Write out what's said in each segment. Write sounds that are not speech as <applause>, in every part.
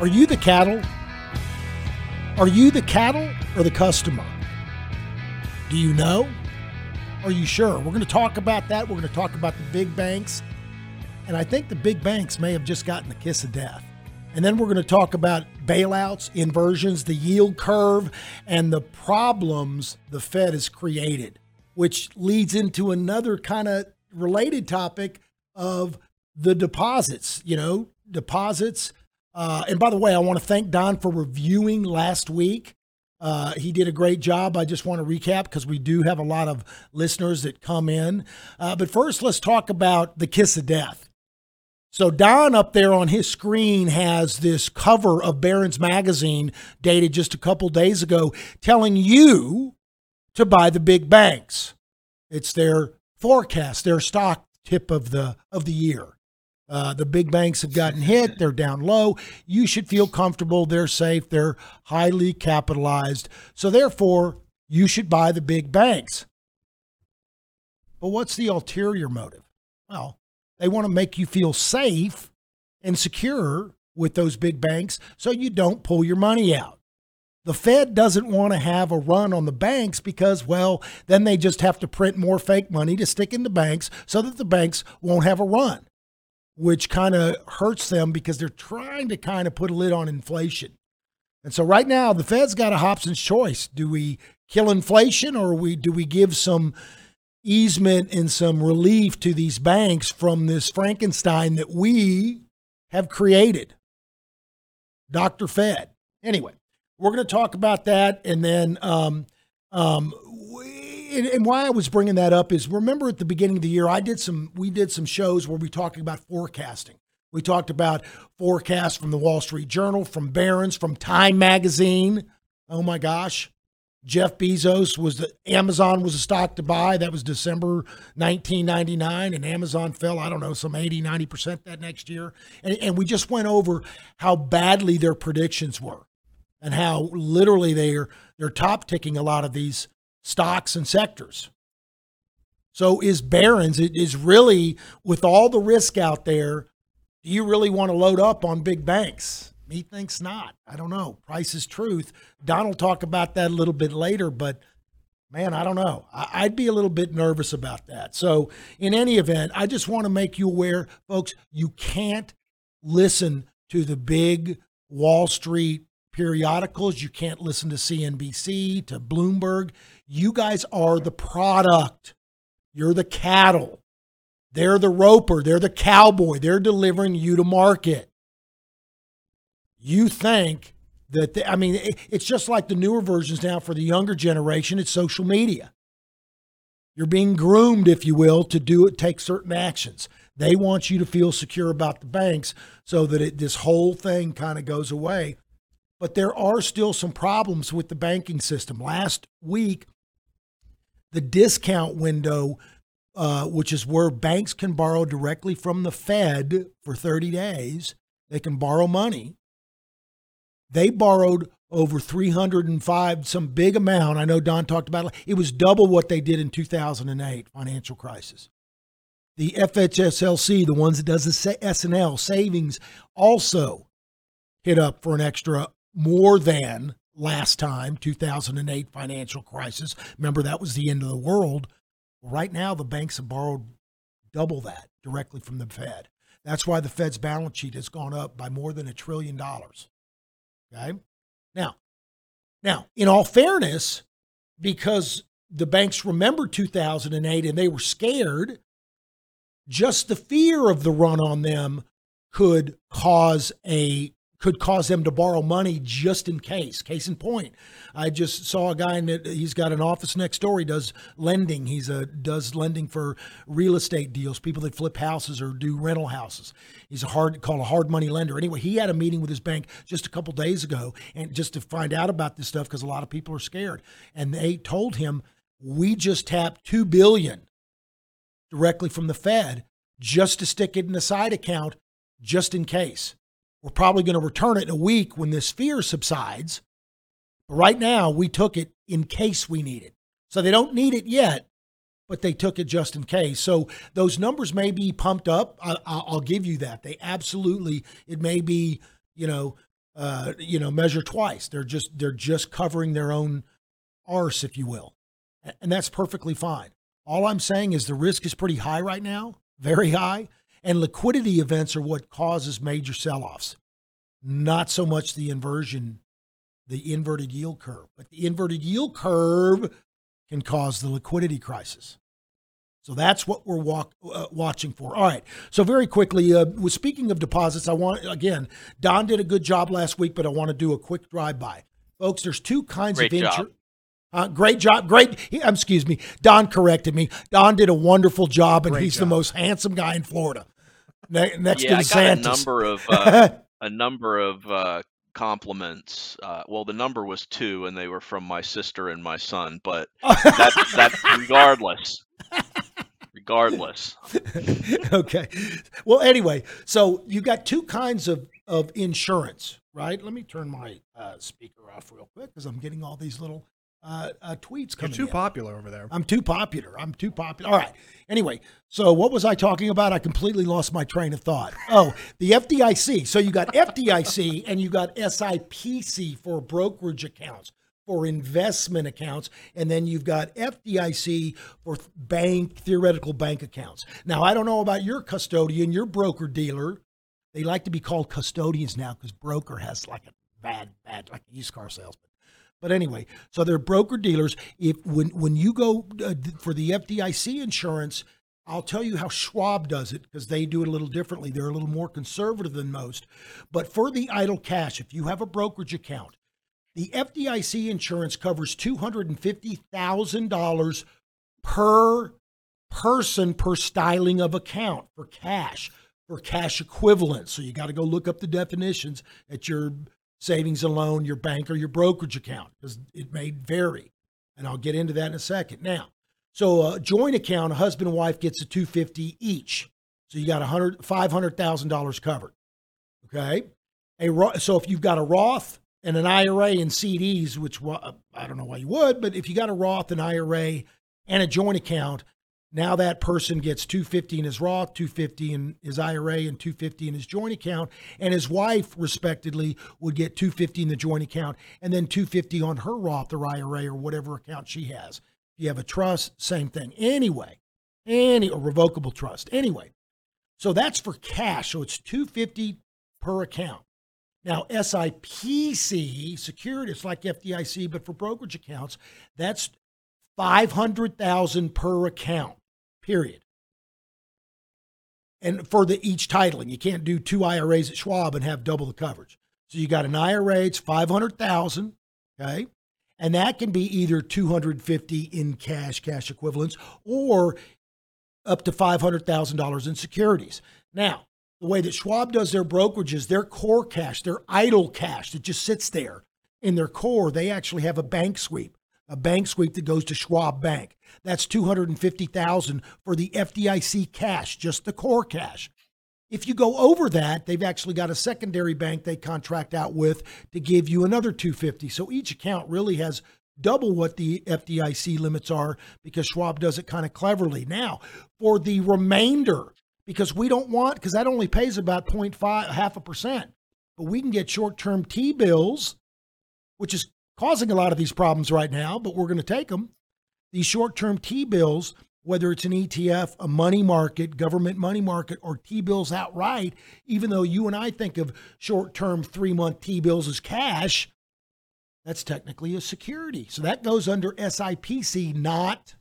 Are you the cattle? Are you the cattle or the customer? Do you know? Are you sure? We're going to talk about that. We're going to talk about the big banks. And I think the big banks may have just gotten the kiss of death. And then we're going to talk about bailouts, inversions, the yield curve, and the problems the Fed has created, which leads into another kind of related topic of the deposits, you know, deposits. Uh, and by the way, I want to thank Don for reviewing last week. Uh, he did a great job. I just want to recap because we do have a lot of listeners that come in. Uh, but first, let's talk about the kiss of death. So Don up there on his screen has this cover of Barron's magazine dated just a couple days ago telling you to buy the big banks. It's their forecast, their stock tip of the of the year. Uh, the big banks have gotten hit. They're down low. You should feel comfortable. They're safe. They're highly capitalized. So, therefore, you should buy the big banks. But what's the ulterior motive? Well, they want to make you feel safe and secure with those big banks so you don't pull your money out. The Fed doesn't want to have a run on the banks because, well, then they just have to print more fake money to stick in the banks so that the banks won't have a run, which kind of hurts them because they're trying to kind of put a lid on inflation. And so right now, the Fed's got a Hobson's choice. Do we kill inflation or we do we give some easement and some relief to these banks from this Frankenstein that we have created? Dr. Fed. Anyway, we're going to talk about that. And then, um, um, and, and why I was bringing that up is remember at the beginning of the year, I did some, we did some shows where we talked about forecasting. We talked about forecasts from the Wall Street Journal, from Barron's, from Time Magazine. Oh my gosh. Jeff Bezos was the Amazon was a stock to buy. That was December 1999, and Amazon fell, I don't know, some 80, 90% that next year. And, and we just went over how badly their predictions were and how literally they're they're top ticking a lot of these stocks and sectors. So is Barron's it is really with all the risk out there, do you really want to load up on big banks? Me thinks not. I don't know. Price is truth. Don will talk about that a little bit later, but man, I don't know. I'd be a little bit nervous about that. So, in any event, I just want to make you aware, folks, you can't listen to the big Wall Street periodicals. You can't listen to CNBC, to Bloomberg. You guys are the product. You're the cattle. They're the roper. They're the cowboy. They're delivering you to market. You think that, the, I mean, it- it's just like the newer versions now for the younger generation, it's social media. You're being groomed, if you will, to do it, take certain actions. They want you to feel secure about the banks so that it, this whole thing kind of goes away. But there are still some problems with the banking system. Last week, the discount window, uh, which is where banks can borrow directly from the Fed for 30 days, they can borrow money. They borrowed over 305, some big amount. I know Don talked about it. It was double what they did in 2008 financial crisis. The FHSLC, the ones that does the S&L savings, also hit up for an extra more than last time 2008 financial crisis. Remember that was the end of the world. Right now, the banks have borrowed double that directly from the Fed. That's why the Fed's balance sheet has gone up by more than a trillion dollars. Okay? Now, now, in all fairness, because the banks remember 2008 and they were scared, just the fear of the run on them could cause a could cause them to borrow money just in case. Case in point, I just saw a guy it, he's got an office next door. He does lending. He's a does lending for real estate deals, people that flip houses or do rental houses. He's a hard called a hard money lender. Anyway, he had a meeting with his bank just a couple days ago, and just to find out about this stuff because a lot of people are scared, and they told him we just tapped two billion directly from the Fed just to stick it in a side account just in case. We're probably going to return it in a week when this fear subsides. But right now, we took it in case we need it. So they don't need it yet, but they took it just in case. So those numbers may be pumped up. I, I- I'll give you that. They absolutely. It may be, you know, uh, you know, measure twice. They're just they're just covering their own arse, if you will, and that's perfectly fine. All I'm saying is the risk is pretty high right now, very high, and liquidity events are what causes major sell-offs. Not so much the inversion, the inverted yield curve, but the inverted yield curve can cause the liquidity crisis. So that's what we're walk, uh, watching for. All right. So very quickly, uh, with speaking of deposits, I want again, Don did a good job last week, but I want to do a quick drive by, folks. There's two kinds Great of insurance. Uh, great job. Great. He, um, excuse me. Don corrected me. Don did a wonderful job, and Great he's the most handsome guy in Florida. Ne- next yeah, to I got a number of uh, <laughs> a number of uh, compliments. Uh, well, the number was two, and they were from my sister and my son. But that that <laughs> regardless, regardless, <laughs> okay. Well, anyway, so you got two kinds of, of insurance, right? Let me turn my uh, speaker off real quick because I'm getting all these little uh, uh, tweets coming. You're too in. popular over there. I'm too popular. I'm too popular. All right. Anyway, so what was I talking about? I completely lost my train of thought. Oh, the FDIC. So you got <laughs> FDIC and you got SIPC for brokerage accounts, for investment accounts, and then you've got FDIC for bank theoretical bank accounts. Now, I don't know about your custodian, your broker dealer. They like to be called custodians now because broker has like a bad, bad, like a used car salesman. But anyway, so they're broker dealers. If when when you go uh, for the FDIC insurance, I'll tell you how Schwab does it because they do it a little differently. They're a little more conservative than most. But for the idle cash, if you have a brokerage account, the FDIC insurance covers two hundred and fifty thousand dollars per person per styling of account for cash for cash equivalent. So you got to go look up the definitions at your savings and loan, your bank, or your brokerage account because it may vary. And I'll get into that in a second. Now, so a joint account, a husband and wife gets a 250 each. So you got a hundred five hundred thousand dollars covered. Okay. A so if you've got a Roth and an IRA and CDs, which I don't know why you would, but if you got a Roth, an IRA, and a joint account, now that person gets 250 in his Roth, 250 in his IRA, and 250 in his joint account, and his wife, respectively, would get 250 in the joint account, and then 250 on her Roth or IRA or whatever account she has. If you have a trust, same thing. Anyway, any or revocable trust. Anyway, so that's for cash. So it's 250 per account. Now, SIPC, secured, it's like FDIC, but for brokerage accounts, that's 500,000 per account, period. And for the each titling, you can't do two IRAs at Schwab and have double the coverage. So you got an IRA, it's 500,000, okay? And that can be either 250 in cash, cash equivalents, or up to $500,000 in securities. Now, the way that Schwab does their brokerages, their core cash, their idle cash that just sits there in their core, they actually have a bank sweep, a bank sweep that goes to Schwab Bank. That's 250,000 for the FDIC cash, just the core cash. If you go over that, they've actually got a secondary bank they contract out with to give you another 250. So each account really has double what the FDIC limits are because Schwab does it kind of cleverly. Now, for the remainder, because we don't want because that only pays about 0.5 half a percent, but we can get short-term T bills, which is causing a lot of these problems right now, but we're going to take them. These short-term T bills whether it's an ETF, a money market, government money market, or T bills outright, even though you and I think of short term three month T bills as cash, that's technically a security. So that goes under SIPC, not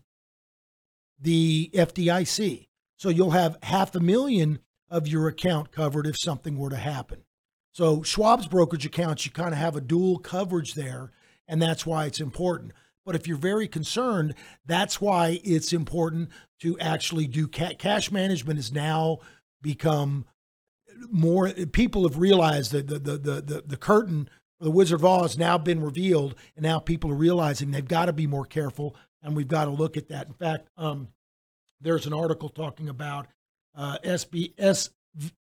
the FDIC. So you'll have half a million of your account covered if something were to happen. So Schwab's brokerage accounts, you kind of have a dual coverage there, and that's why it's important. But if you're very concerned, that's why it's important to actually do ca- cash management has now become more people have realized that the the the the, the curtain the Wizard of Oz has now been revealed, and now people are realizing they've got to be more careful, and we've got to look at that. In fact, um, there's an article talking about uh, SB, S,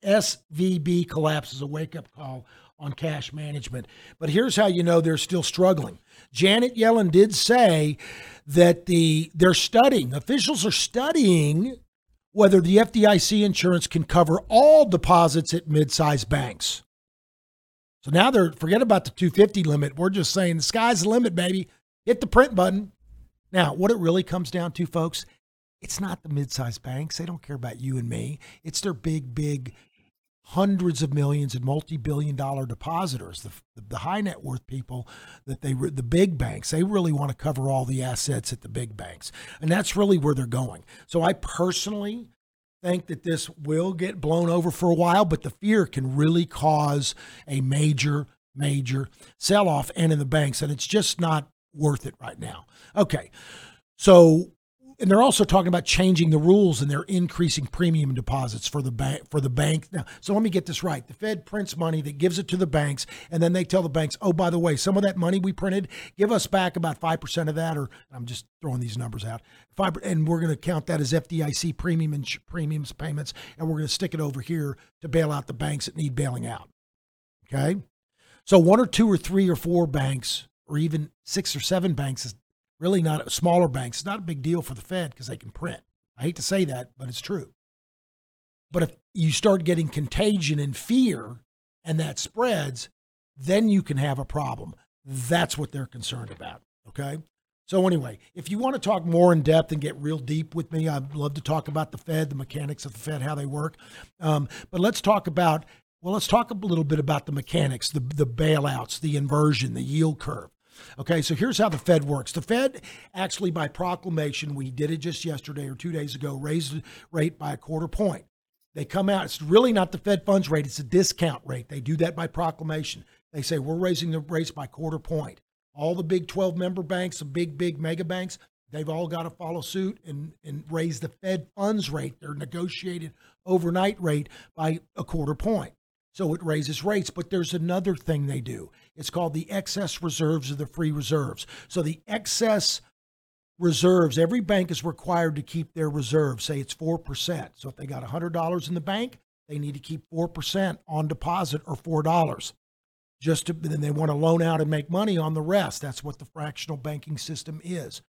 SVB collapse as a wake up call on cash management. But here's how you know they're still struggling. Janet Yellen did say that the they're studying, officials are studying whether the FDIC insurance can cover all deposits at mid-sized banks. So now they're forget about the 250 limit. We're just saying the sky's the limit, baby. Hit the print button. Now, what it really comes down to, folks, it's not the mid-sized banks. They don't care about you and me. It's their big, big hundreds of millions and multi-billion dollar depositors, the, the high net worth people that they the big banks. They really want to cover all the assets at the big banks. And that's really where they're going. So I personally think that this will get blown over for a while, but the fear can really cause a major, major sell off and in the banks. And it's just not worth it right now. Okay. So and they're also talking about changing the rules and they're increasing premium deposits for the bank for the bank. Now, so let me get this right. The Fed prints money that gives it to the banks, and then they tell the banks, "Oh, by the way, some of that money we printed, give us back about five percent of that." Or I'm just throwing these numbers out. Five, and we're going to count that as FDIC premium and premiums payments, and we're going to stick it over here to bail out the banks that need bailing out. Okay, so one or two or three or four banks, or even six or seven banks is really not smaller banks. It's not a big deal for the Fed because they can print. I hate to say that, but it's true. But if you start getting contagion and fear and that spreads, then you can have a problem. That's what they're concerned about. Okay. So, anyway, if you want to talk more in depth and get real deep with me, I'd love to talk about the Fed, the mechanics of the Fed, how they work. Um, but let's talk about, well, let's talk a little bit about the mechanics, the, the bailouts, the inversion, the yield curve. Okay, so here's how the Fed works. The Fed actually, by proclamation, we did it just yesterday or two days ago, raised the rate by a quarter point. They come out, it's really not the Fed funds rate, it's a discount rate. They do that by proclamation. They say, we're raising the rates by quarter point. All the big 12 member banks, the big, big mega banks, they've all got to follow suit and, and raise the Fed funds rate, their negotiated overnight rate, by a quarter point. So it raises rates. But there's another thing they do. It's called the excess reserves or the free reserves. So the excess reserves, every bank is required to keep their reserves. Say it's 4%. So if they got $100 in the bank, they need to keep 4% on deposit or $4. Just to, then they want to loan out and make money on the rest. That's what the fractional banking system is.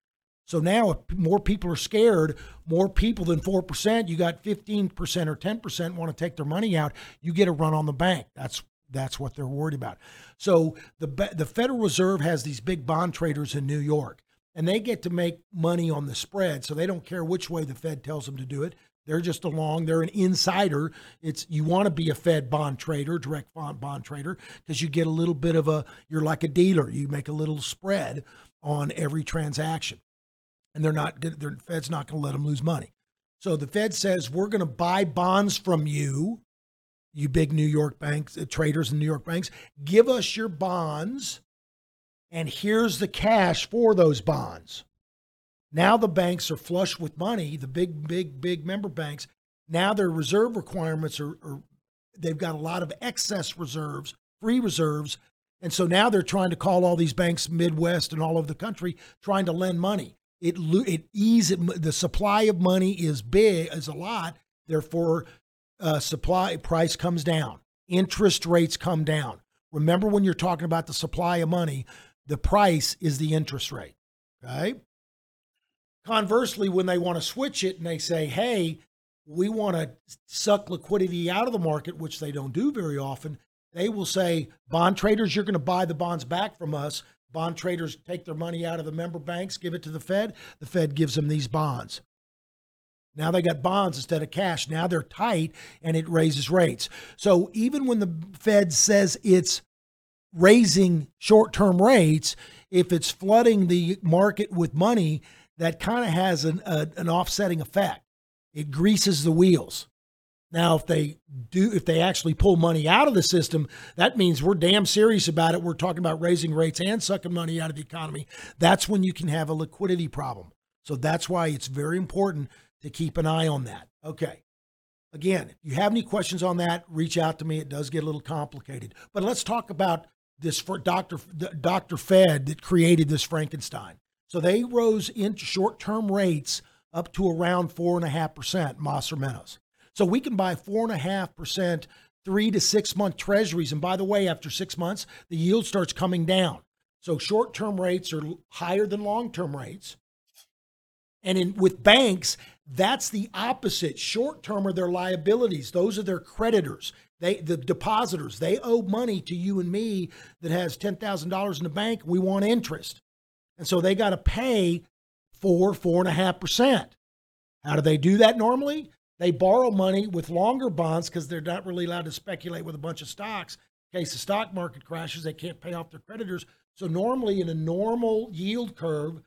So now, if more people are scared, more people than 4%, you got 15% or 10% want to take their money out, you get a run on the bank. That's that's what they're worried about. So the the Federal Reserve has these big bond traders in New York, and they get to make money on the spread. So they don't care which way the Fed tells them to do it. They're just along. They're an insider. It's you want to be a Fed bond trader, direct bond bond trader, because you get a little bit of a. You're like a dealer. You make a little spread on every transaction and they're not the Fed's not going to let them lose money. So the Fed says we're going to buy bonds from you, you big New York banks, uh, traders in New York banks. Give us your bonds, and here's the cash for those bonds. Now the banks are flush with money. The big, big, big member banks. Now their reserve requirements are, are they've got a lot of excess reserves, free reserves, and so now they're trying to call all these banks, Midwest and all over the country, trying to lend money it it eases the supply of money is big is a lot therefore uh, supply price comes down interest rates come down remember when you're talking about the supply of money the price is the interest rate okay conversely when they want to switch it and they say hey we want to suck liquidity out of the market which they don't do very often they will say bond traders you're going to buy the bonds back from us Bond traders take their money out of the member banks, give it to the Fed. The Fed gives them these bonds. Now they got bonds instead of cash. Now they're tight and it raises rates. So even when the Fed says it's raising short term rates, if it's flooding the market with money, that kind of has an, a, an offsetting effect. It greases the wheels. Now, if they do, if they actually pull money out of the system, that means we're damn serious about it. We're talking about raising rates and sucking money out of the economy. That's when you can have a liquidity problem. So that's why it's very important to keep an eye on that. Okay. Again, if you have any questions on that, reach out to me. It does get a little complicated. But let's talk about this for Dr. Dr. Fed that created this Frankenstein. So they rose into short-term rates up to around four and a half percent, Moss or Meadows. So we can buy four and a half percent three to six month treasuries. And by the way, after six months, the yield starts coming down. So short term rates are higher than long term rates. And in with banks, that's the opposite. Short term are their liabilities. Those are their creditors. They the depositors. They owe money to you and me that has ten thousand dollars in the bank. We want interest. And so they got to pay four, four and a half percent. How do they do that normally? They borrow money with longer bonds because they're not really allowed to speculate with a bunch of stocks. In case the stock market crashes, they can't pay off their creditors. So normally in a normal yield curve,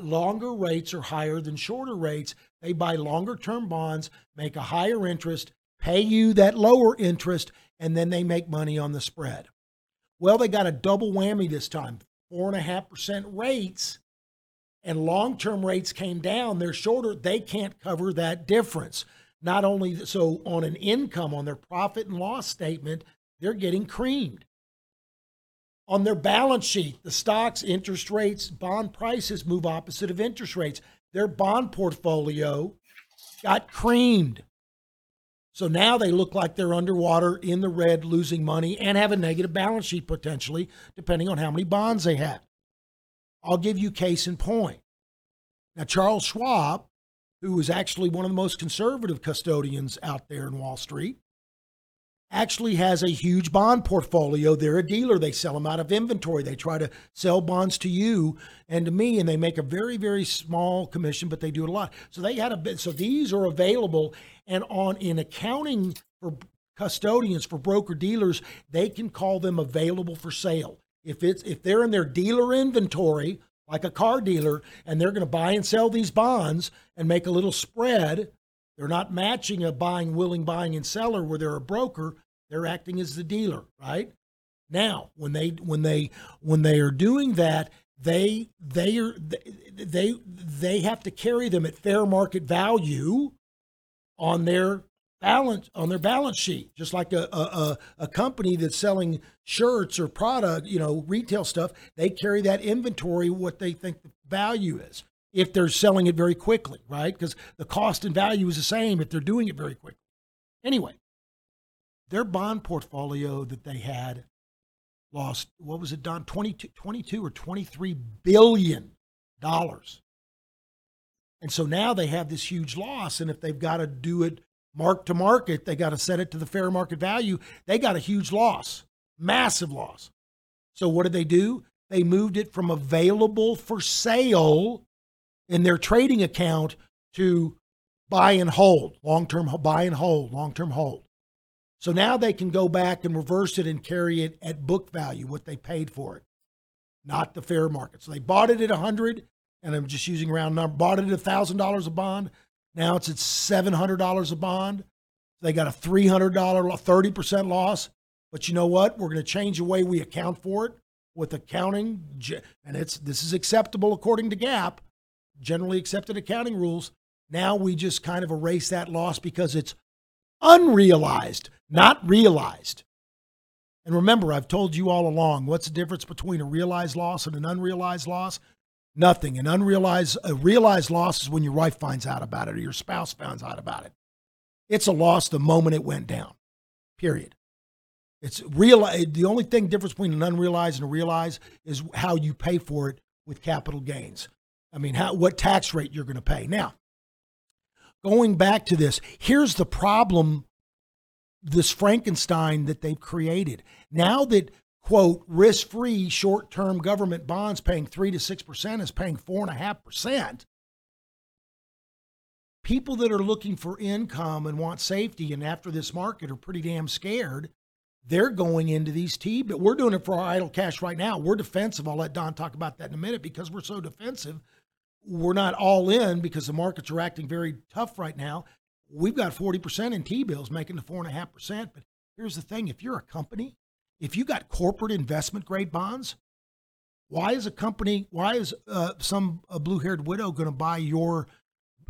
longer rates are higher than shorter rates. They buy longer term bonds, make a higher interest, pay you that lower interest, and then they make money on the spread. Well, they got a double whammy this time. Four and a half percent rates and long term rates came down, they're shorter, they can't cover that difference. Not only so on an income, on their profit and loss statement, they're getting creamed. On their balance sheet, the stocks, interest rates, bond prices move opposite of interest rates. Their bond portfolio got creamed. So now they look like they're underwater in the red, losing money, and have a negative balance sheet potentially, depending on how many bonds they have. I'll give you case in point. Now, Charles Schwab, who was actually one of the most conservative custodians out there in Wall Street, actually has a huge bond portfolio. They're a dealer. They sell them out of inventory. They try to sell bonds to you and to me, and they make a very, very small commission, but they do it a lot. So they had a bit. So these are available, and on in accounting for custodians for broker dealers, they can call them available for sale. If it's if they're in their dealer inventory, like a car dealer, and they're going to buy and sell these bonds and make a little spread, they're not matching a buying, willing buying and seller where they're a broker. They're acting as the dealer, right? Now, when they when they when they are doing that, they they are they they have to carry them at fair market value on their balance on their balance sheet, just like a, a, a, company that's selling shirts or product, you know, retail stuff. They carry that inventory what they think the value is if they're selling it very quickly, right? Because the cost and value is the same if they're doing it very quickly. Anyway, their bond portfolio that they had lost what was it Don? 22, 22 or 23 billion dollars. And so now they have this huge loss and if they've got to do it mark to market they got to set it to the fair market value they got a huge loss massive loss. So what did they do? They moved it from available for sale in their trading account to buy and hold long term buy and hold long term hold so now they can go back and reverse it and carry it at book value, what they paid for it, not the fair market. So they bought it at 100, and I'm just using round number, bought it at $1,000 a bond. Now it's at $700 a bond. They got a $300, 30% loss. But you know what? We're going to change the way we account for it with accounting, and it's this is acceptable according to GAAP, generally accepted accounting rules. Now we just kind of erase that loss because it's unrealized, not realized. And remember, I've told you all along what's the difference between a realized loss and an unrealized loss? Nothing. An unrealized, a realized loss is when your wife finds out about it or your spouse finds out about it. It's a loss the moment it went down. Period. It's real. Eh, the only thing difference between an unrealized and a realized is how you pay for it with capital gains. I mean, how, what tax rate you're going to pay. Now, going back to this, here's the problem this Frankenstein that they've created. Now that, quote, risk free short term government bonds paying 3 to 6% is paying 4.5%, people that are looking for income and want safety and after this market are pretty damn scared. They're going into these T, but we're doing it for our idle cash right now. We're defensive. I'll let Don talk about that in a minute because we're so defensive. We're not all in because the markets are acting very tough right now. We've got 40% in T bills making the 4.5%. But here's the thing if you're a company, if you got corporate investment grade bonds, why is a company, why is uh, some blue haired widow going to buy your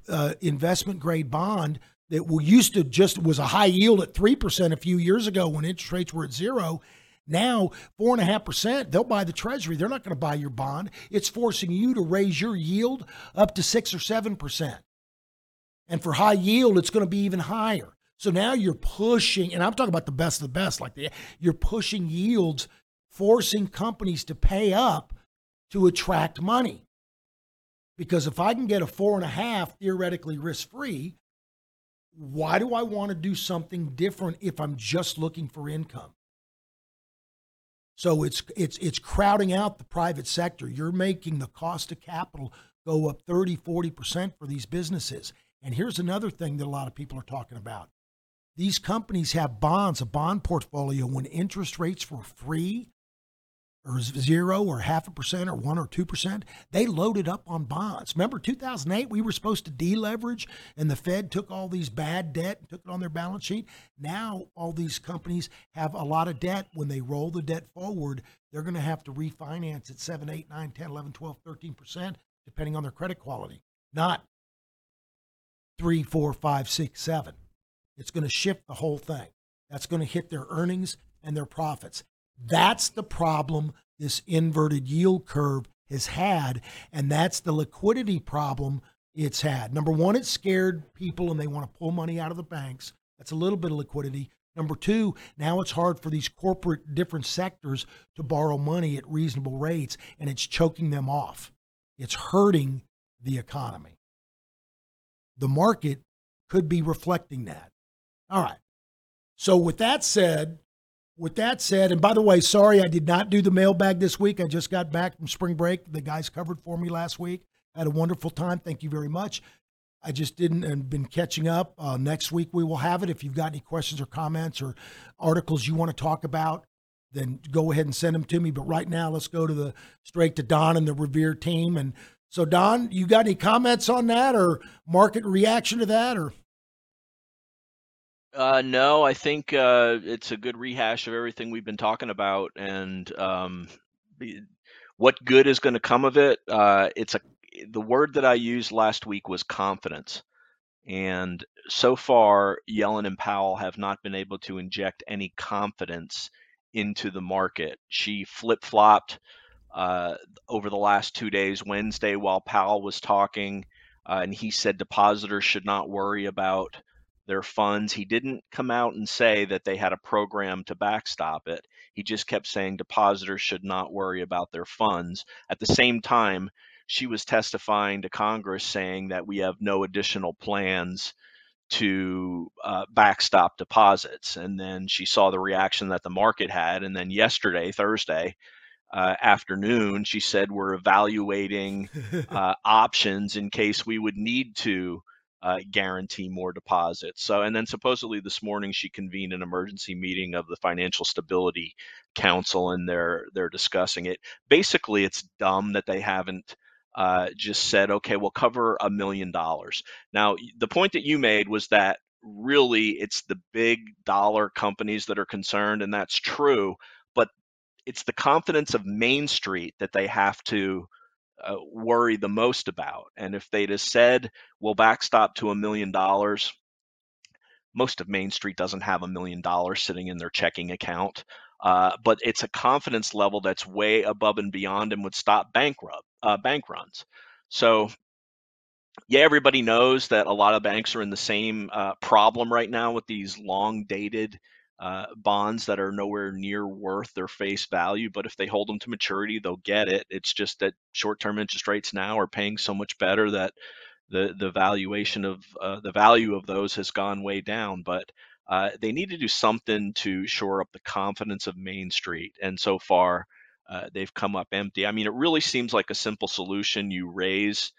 uh, investment grade bond that used to just was a high yield at 3% a few years ago when interest rates were at zero? Now, 4.5%, they'll buy the treasury. They're not going to buy your bond. It's forcing you to raise your yield up to 6 or 7%. And for high yield, it's going to be even higher. So now you're pushing, and I'm talking about the best of the best, like the, you're pushing yields, forcing companies to pay up to attract money. Because if I can get a four and a half theoretically risk free, why do I want to do something different if I'm just looking for income? So it's it's it's crowding out the private sector. You're making the cost of capital go up 30, 40% for these businesses. And here's another thing that a lot of people are talking about. These companies have bonds, a bond portfolio when interest rates were free or zero or half a percent or one or two percent, they loaded up on bonds. Remember 2008, we were supposed to deleverage and the Fed took all these bad debt and took it on their balance sheet. Now all these companies have a lot of debt. When they roll the debt forward, they're going to have to refinance at 7, 8, 9, 10, 11, 12, 13 percent, depending on their credit quality. Not three, four, five, six, seven. It's going to shift the whole thing. That's going to hit their earnings and their profits. That's the problem this inverted yield curve has had, and that's the liquidity problem it's had. Number one, it scared people and they want to pull money out of the banks. That's a little bit of liquidity. Number two, now it's hard for these corporate different sectors to borrow money at reasonable rates, and it's choking them off. It's hurting the economy. The market could be reflecting that. All right. So, with that said, with that said, and by the way, sorry I did not do the mailbag this week. I just got back from spring break. The guys covered for me last week. Had a wonderful time. Thank you very much. I just didn't and been catching up. Uh, next week we will have it. If you've got any questions or comments or articles you want to talk about, then go ahead and send them to me. But right now, let's go to the straight to Don and the Revere team. And so, Don, you got any comments on that or market reaction to that or? Uh, no, I think uh, it's a good rehash of everything we've been talking about, and um, what good is going to come of it? Uh, it's a the word that I used last week was confidence, and so far, Yellen and Powell have not been able to inject any confidence into the market. She flip flopped uh, over the last two days. Wednesday, while Powell was talking, uh, and he said depositors should not worry about their funds. He didn't come out and say that they had a program to backstop it. He just kept saying depositors should not worry about their funds. At the same time, she was testifying to Congress saying that we have no additional plans to uh, backstop deposits. And then she saw the reaction that the market had. And then yesterday, Thursday, uh, afternoon, she said we're evaluating <laughs> uh, options in case we would need to uh, guarantee more deposits. So, and then supposedly this morning she convened an emergency meeting of the Financial Stability Council, and they're they're discussing it. Basically, it's dumb that they haven't uh, just said, okay, we'll cover a million dollars. Now, the point that you made was that really it's the big dollar companies that are concerned, and that's true. It's the confidence of Main Street that they have to uh, worry the most about. And if they'd have said, we'll backstop to a million dollars, most of Main Street doesn't have a million dollars sitting in their checking account. Uh, but it's a confidence level that's way above and beyond and would stop bank, rub, uh, bank runs. So, yeah, everybody knows that a lot of banks are in the same uh, problem right now with these long dated uh, bonds that are nowhere near worth their face value. But if they hold them to maturity, they'll get it. It's just that short-term interest rates now are paying so much better that the the valuation of uh, the value of those has gone way down. But uh, they need to do something to shore up the confidence of Main Street. And so far, uh, they've come up empty. I mean, it really seems like a simple solution. You raise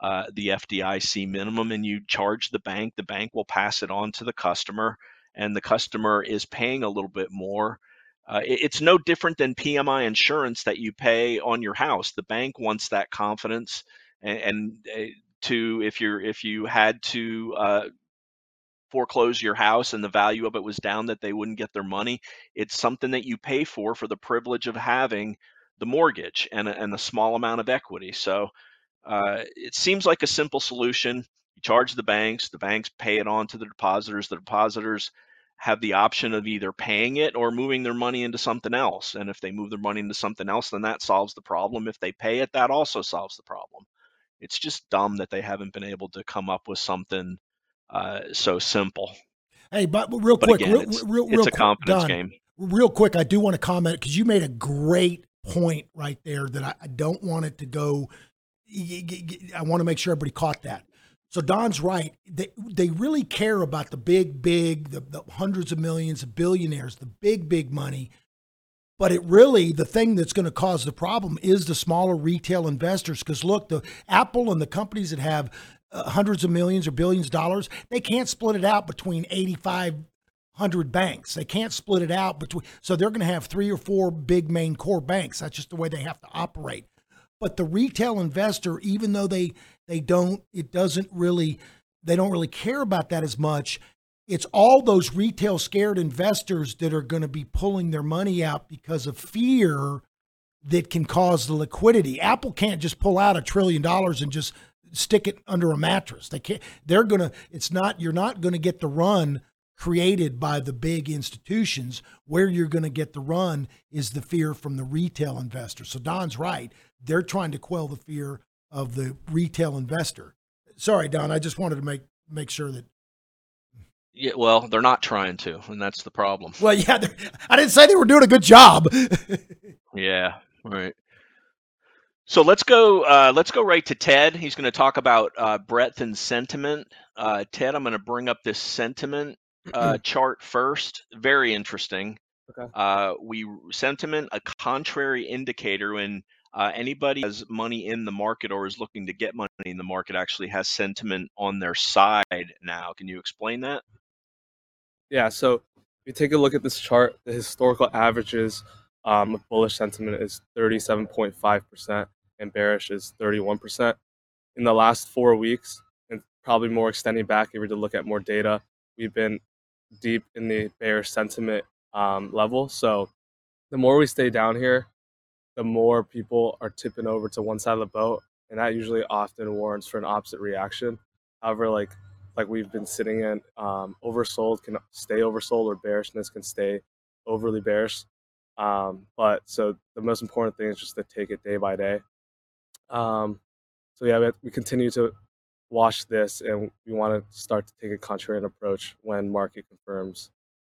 uh, the FDIC minimum and you charge the bank, the bank will pass it on to the customer, and the customer is paying a little bit more. Uh, it- it's no different than PMI insurance that you pay on your house. The bank wants that confidence, and, and uh, to if you're if you had to uh, foreclose your house and the value of it was down, that they wouldn't get their money. It's something that you pay for for the privilege of having the mortgage and a, and a small amount of equity. So uh, it seems like a simple solution. You charge the banks, the banks pay it on to the depositors. The depositors have the option of either paying it or moving their money into something else. And if they move their money into something else, then that solves the problem. If they pay it, that also solves the problem. It's just dumb that they haven't been able to come up with something uh, so simple. Hey, but real But quick, again, real, it's, real, it's real a quick, confidence Don, game. real quick, I do want to comment because you made a great point right there that I, I don't want it to go. I want to make sure everybody caught that. So Don's right. They they really care about the big, big, the, the hundreds of millions of billionaires, the big, big money. But it really, the thing that's going to cause the problem is the smaller retail investors. Because look, the Apple and the companies that have uh, hundreds of millions or billions of dollars, they can't split it out between 8,500 banks. They can't split it out between, so they're going to have three or four big main core banks. That's just the way they have to operate. But the retail investor, even though they they don't, it doesn't really, they don't really care about that as much. It's all those retail scared investors that are going to be pulling their money out because of fear that can cause the liquidity. Apple can't just pull out a trillion dollars and just stick it under a mattress. They can't. They're gonna. It's not. You're not going to get the run created by the big institutions. Where you're going to get the run is the fear from the retail investor. So Don's right. They're trying to quell the fear of the retail investor. Sorry, Don. I just wanted to make make sure that. Yeah, well, they're not trying to, and that's the problem. Well, yeah. I didn't say they were doing a good job. <laughs> Yeah, right. So let's go. Uh, let's go right to Ted. He's going to talk about uh, breadth and sentiment. Uh, Ted, I'm going to bring up this sentiment uh, <clears throat> chart first. Very interesting. Okay. Uh, we sentiment a contrary indicator when uh, anybody has money in the market or is looking to get money in the market actually has sentiment on their side now. Can you explain that? Yeah, so if you take a look at this chart, the historical averages um, of bullish sentiment is 37.5% and bearish is 31%. In the last four weeks, and probably more extending back if you were to look at more data, we've been deep in the bearish sentiment um, level. So the more we stay down here, the more people are tipping over to one side of the boat, and that usually often warrants for an opposite reaction. However, like like we've been sitting in, um, oversold can stay oversold, or bearishness can stay overly bearish. Um, but so the most important thing is just to take it day by day. Um, so yeah, we, we continue to watch this, and we want to start to take a contrarian approach when market confirms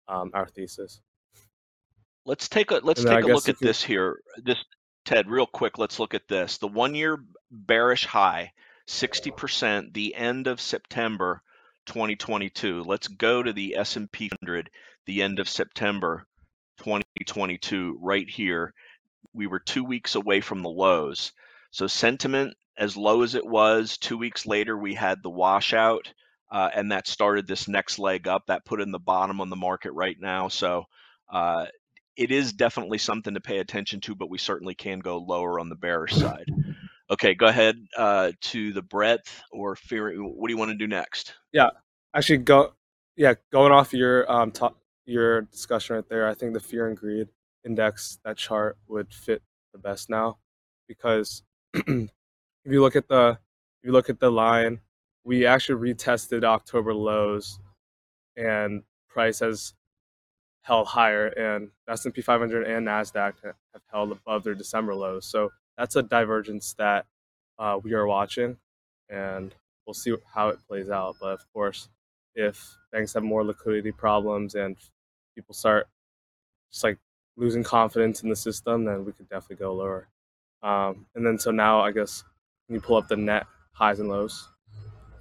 um, our thesis. Let's take a let's And then I take a look at this here. This Ted, real quick. Let's look at this. The one-year bearish high, sixty percent. The end of September, 2022. Let's go to the S&P 100. The end of September, 2022. Right here, we were two weeks away from the lows. So sentiment as low as it was. Two weeks later, we had the washout, uh, and that started this next leg up. That put in the bottom on the market right now. So. Uh, it is definitely something to pay attention to, but we certainly can go lower on the bearish <laughs> side. Okay, go ahead uh, to the breadth or fear. What do you want to do next? Yeah, actually, go yeah, going off your um top, your discussion right there, I think the fear and greed index that chart would fit the best now because <clears throat> if you look at the if you look at the line, we actually retested October lows, and price has held higher, and S&P 500 and Nasdaq have held above their December lows. So that's a divergence that uh, we are watching, and we'll see how it plays out. But of course, if banks have more liquidity problems and people start just like losing confidence in the system, then we could definitely go lower. Um, and then so now I guess you pull up the net highs and lows.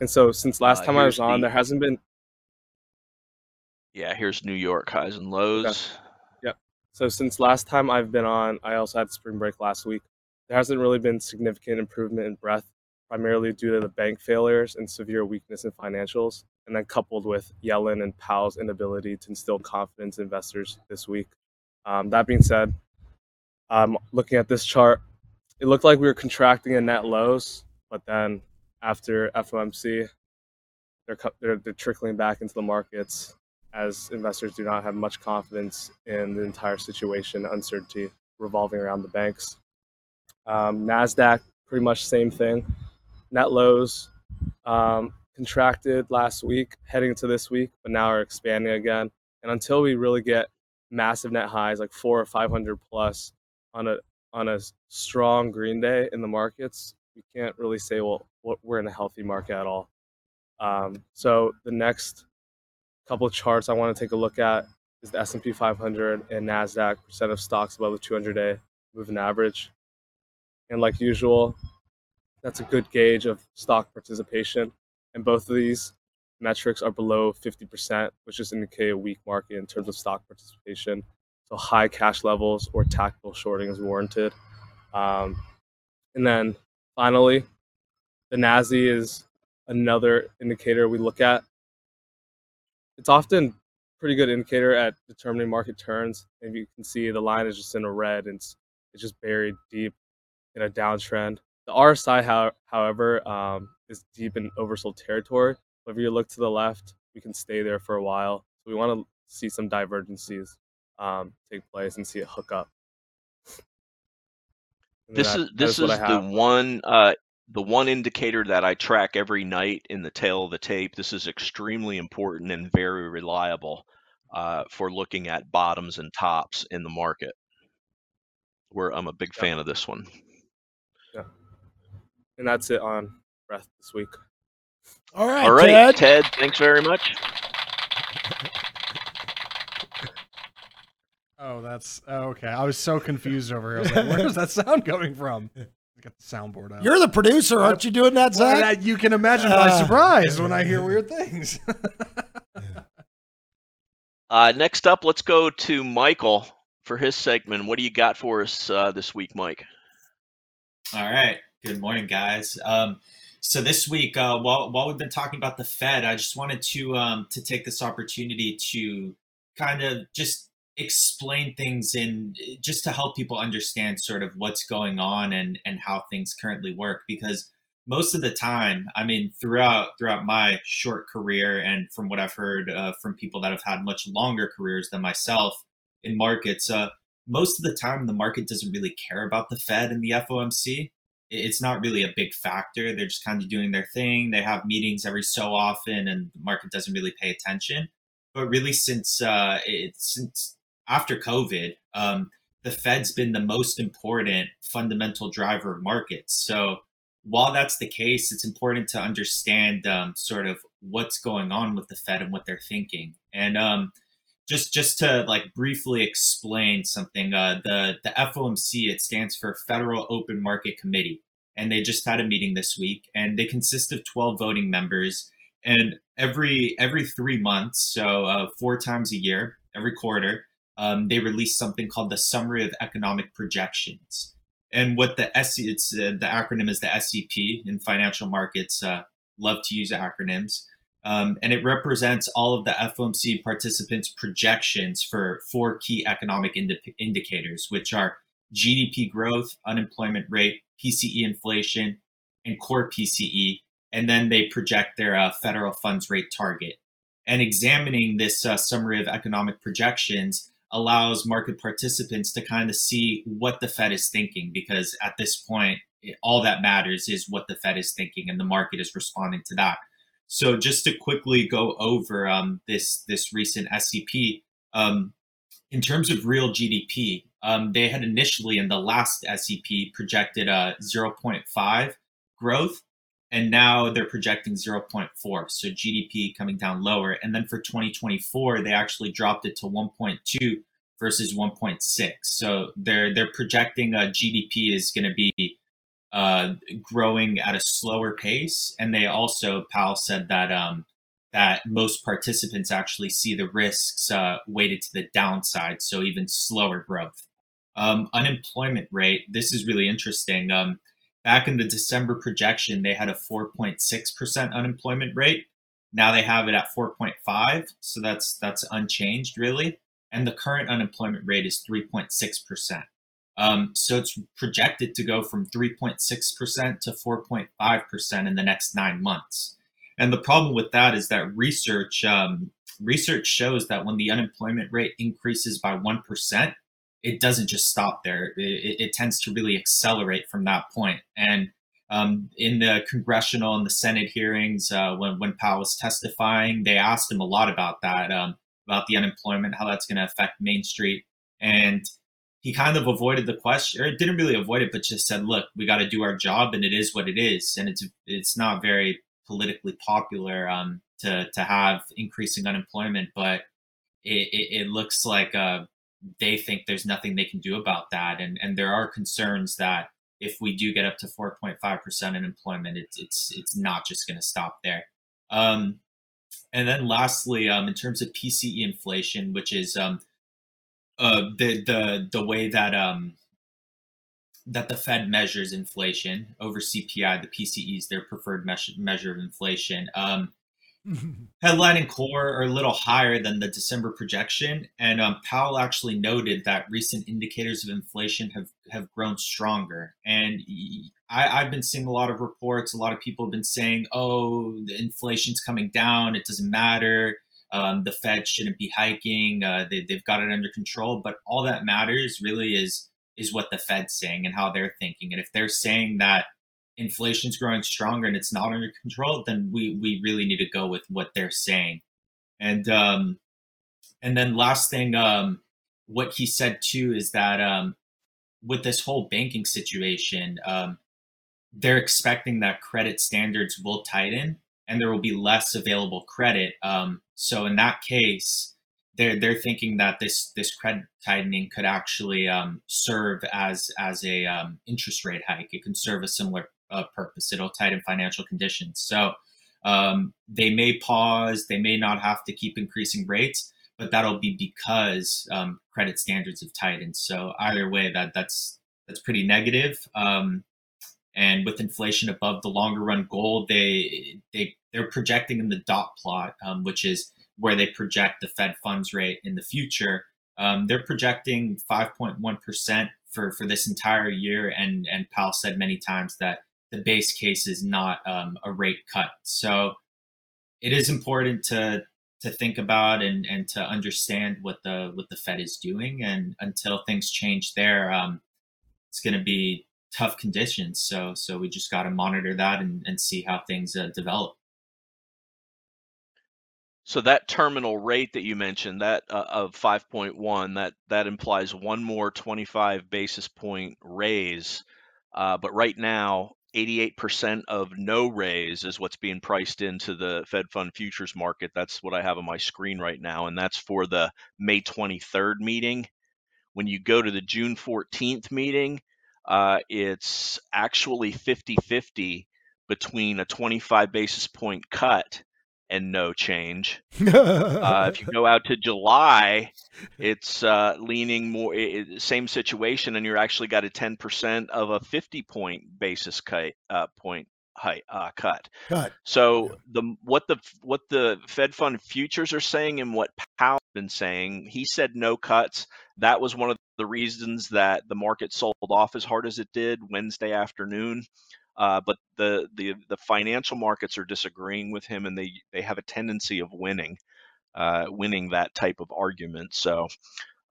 And so since last Uh, time I was on, the- there hasn't been Yeah, here's New York highs and lows. Yep. So since last time I've been on, I also had spring break last week. There hasn't really been significant improvement in breadth primarily due to the bank failures and severe weakness in financials, and then coupled with Yellen and Powell's inability to instill confidence in investors this week. Um, that being said, um, looking at this chart, it looked like we were contracting in net lows, but then after FOMC, they're, they're, they're trickling back into the markets as investors do not have much confidence in the entire situation, uncertainty revolving around the banks. Um, NASDAQ, pretty much same thing. Net lows um, contracted last week, heading into this week, but now are expanding again. And until we really get massive net highs, like four or 500 plus on a on a strong green day in the markets, we can't really say, well, we're in a healthy market at all. Um, so the next couple charts I want to take a look at is the S&P 500 and Nasdaq percent of stocks above the 200-day moving average. And like usual, that's a good gauge of stock participation. And both of these metrics are below 50%, which just indicate a weak market in terms of stock participation. So high cash levels or tactical shorting is warranted. Um, and then finally, the NASI is another indicator we look at. It's often pretty good indicator at determining market turns. And you can see the line is just in a red and it's, it's just buried deep in a downtrend. The RSI, how, however, um, is deep in oversold territory. But if you look to the left, we can stay there for a while. So we want to see some divergencies um, take place and see it hook up. And This that- is this is, I the one uh, the one indicator that I track every night in the tail of the tape. This is extremely important and very reliable uh, for looking at bottoms and tops in the market. Where I'm a big Yeah. fan of this one. Yeah. And that's it on breadth this week. All right, All right, Ted. Ted. Thanks very much. Oh, that's oh, okay. I was so confused over here. I was like, <laughs> where's that sound coming from? I got the soundboard out. You're the producer, aren't you doing that, Zach? that- you can imagine my Uh, surprise when I hear weird things. <laughs> Uh, next up, let's go to Michael for his segment. What do you got for us uh, this week, Mike? All right. Good morning, guys. Um, so this week, uh, while while we've been talking about the Fed, I just wanted to um, to take this opportunity to kind of just explain things and just to help people understand sort of what's going on and and how things currently work. Because most of the time, I mean, throughout throughout my short career and from what I've heard uh, from people that have had much longer careers than myself in markets, uh, most of the time the market doesn't really care about the Fed and the FOMC it's not really a big factor. They're just kind of doing their thing. They have meetings every so often, and the market doesn't really pay attention. But really, since uh, it, since after COVID, um, the Fed's been the most important fundamental driver of markets. So while that's the case, it's important to understand um, sort of what's going on with the Fed and what they're thinking. And um, just just to like briefly explain something, uh, the the FOMC it stands for Federal Open Market Committee, and they just had a meeting this week, and they consist of twelve voting members, and every every three months, so uh, four times a year, every quarter, um, they release something called the Summary of Economic Projections. And what the SC, it's uh, the acronym is the SEP in financial markets. Uh, love to use acronyms. Um, and it represents all of the FOMC participants' projections for four key economic indi- indicators, which are GDP growth, unemployment rate, PCE inflation, and core PCE. And then they project their uh, federal funds rate target. And examining this uh, summary of economic projections allows market participants to kind of see what the Fed is thinking, because at this point, all that matters is what the Fed is thinking, and the market is responding to that. So just to quickly go over um, this this recent SCP, um, in terms of real GDP, um, they had initially in the last SCP projected a 0.5 growth, and now they're projecting 0.4. So GDP coming down lower, and then for 2024 they actually dropped it to 1.2 versus 1.6. So they're they're projecting a GDP is going to be uh, growing at a slower pace, and they also Powell said that um, that most participants actually see the risks uh, weighted to the downside, so even slower growth. Um, unemployment rate. This is really interesting. Um, back in the December projection, they had a 4.6% unemployment rate. Now they have it at 4.5, so that's that's unchanged really. And the current unemployment rate is 3.6%. Um, so it's projected to go from 3.6% to 4.5% in the next nine months. And the problem with that is that research um, research shows that when the unemployment rate increases by one percent, it doesn't just stop there. It, it, tends to really accelerate from that point. And um, in the congressional and the Senate hearings, uh, when when Powell was testifying, they asked him a lot about that, um, about the unemployment, how that's going to affect Main Street, and he kind of avoided the question, or didn't really avoid it, but just said, "Look, we got to do our job, and it is what it is, and it's it's not very politically popular um, to to have increasing unemployment, but it, it, it looks like uh, they think there's nothing they can do about that, and and there are concerns that if we do get up to 4.5 percent unemployment, it's it's it's not just going to stop there. Um, and then lastly, um, in terms of PCE inflation, which is um, uh, the the the way that um, that the Fed measures inflation over CPI, the PCE is their preferred measure, measure of inflation. <laughs> Headline and core are a little higher than the December projection, and um, Powell actually noted that recent indicators of inflation have have grown stronger. And I, I've been seeing a lot of reports. A lot of people have been saying, "Oh, the inflation's coming down. It doesn't matter." Um, the Fed shouldn't be hiking. Uh, they, they've got it under control. But all that matters really is is what the Fed's saying and how they're thinking. And if they're saying that inflation's growing stronger and it's not under control, then we we really need to go with what they're saying. And um, and then last thing, um, what he said too is that um, with this whole banking situation, um, they're expecting that credit standards will tighten and there will be less available credit. Um, so in that case, they're they're thinking that this this credit tightening could actually um, serve as as a um, interest rate hike. It can serve a similar uh, purpose. It'll tighten financial conditions. So um, they may pause. They may not have to keep increasing rates, but that'll be because um, credit standards have tightened. So either way, that that's that's pretty negative. Um, and with inflation above the longer run goal, they they they're projecting in the dot plot, um, which is where they project the Fed funds rate in the future. Um, they're projecting 5.1% for, for this entire year. And, and Powell said many times that the base case is not um, a rate cut. So it is important to, to think about and, and to understand what the, what the Fed is doing. And until things change there, um, it's going to be tough conditions. So, so we just got to monitor that and, and see how things uh, develop. So that terminal rate that you mentioned, that uh, of 5.1, that that implies one more 25 basis point raise. Uh, but right now, 88% of no raise is what's being priced into the Fed Fund futures market. That's what I have on my screen right now, and that's for the May 23rd meeting. When you go to the June 14th meeting, uh, it's actually 50 50 between a 25 basis point cut and no change. <laughs> uh, if you go out to July, it's uh, leaning more it, same situation, and you're actually got a 10% of a 50 point basis cut uh, point height uh, cut. Cut. So the what the what the Fed fund futures are saying and what Powell's been saying, he said no cuts. That was one of the reasons that the market sold off as hard as it did Wednesday afternoon. Uh, but the, the the financial markets are disagreeing with him, and they they have a tendency of winning, uh, winning that type of argument. So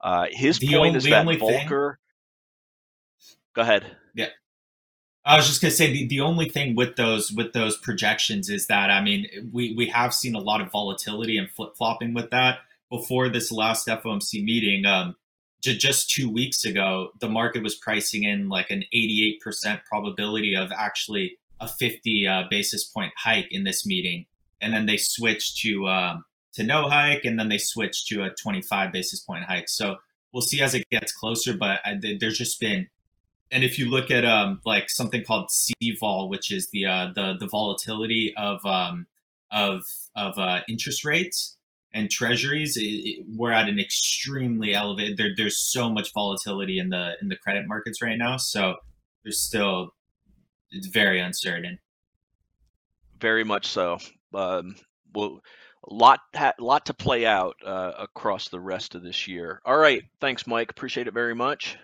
uh, his The point on- is that only thing- Go ahead. Yeah. I was just gonna say the, the only thing with those with those projections is that I mean we we have seen a lot of volatility and flip flopping with that before this last FOMC meeting. Um, just two weeks ago, the market was pricing in like an 88% probability of actually a 50 uh, basis point hike in this meeting, and then they switched to um, to no hike, and then they switched to a 25 basis point hike. So we'll see as it gets closer, but I, th- there's just been and if you look at um, like something called CVol, which is the uh, the the volatility of um, of of uh, interest rates and treasuries, it, it, we're at an extremely elevated. There, there's so much volatility in the in the credit markets right now. So there's still it's very uncertain. Very much so. Um, well, a lot ha- lot to play out uh, across the rest of this year. All right, thanks, Mike. Appreciate it very much.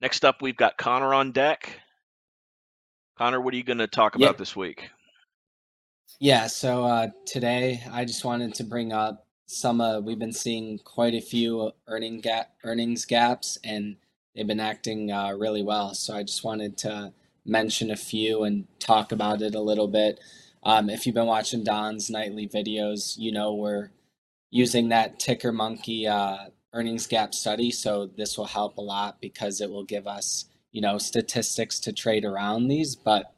Next up, we've got Connor on deck. Connor, what are you going to talk about this week? Yeah, so uh, today I just wanted to bring up some. Uh, we've been seeing quite a few earning gap earnings gaps, and they've been acting uh, really well. So I just wanted to mention a few and talk about it a little bit. Um, if you've been watching Don's nightly videos, you know we're using that Ticker Monkey uh, earnings gap study. So this will help a lot because it will give us, you know, statistics to trade around these. But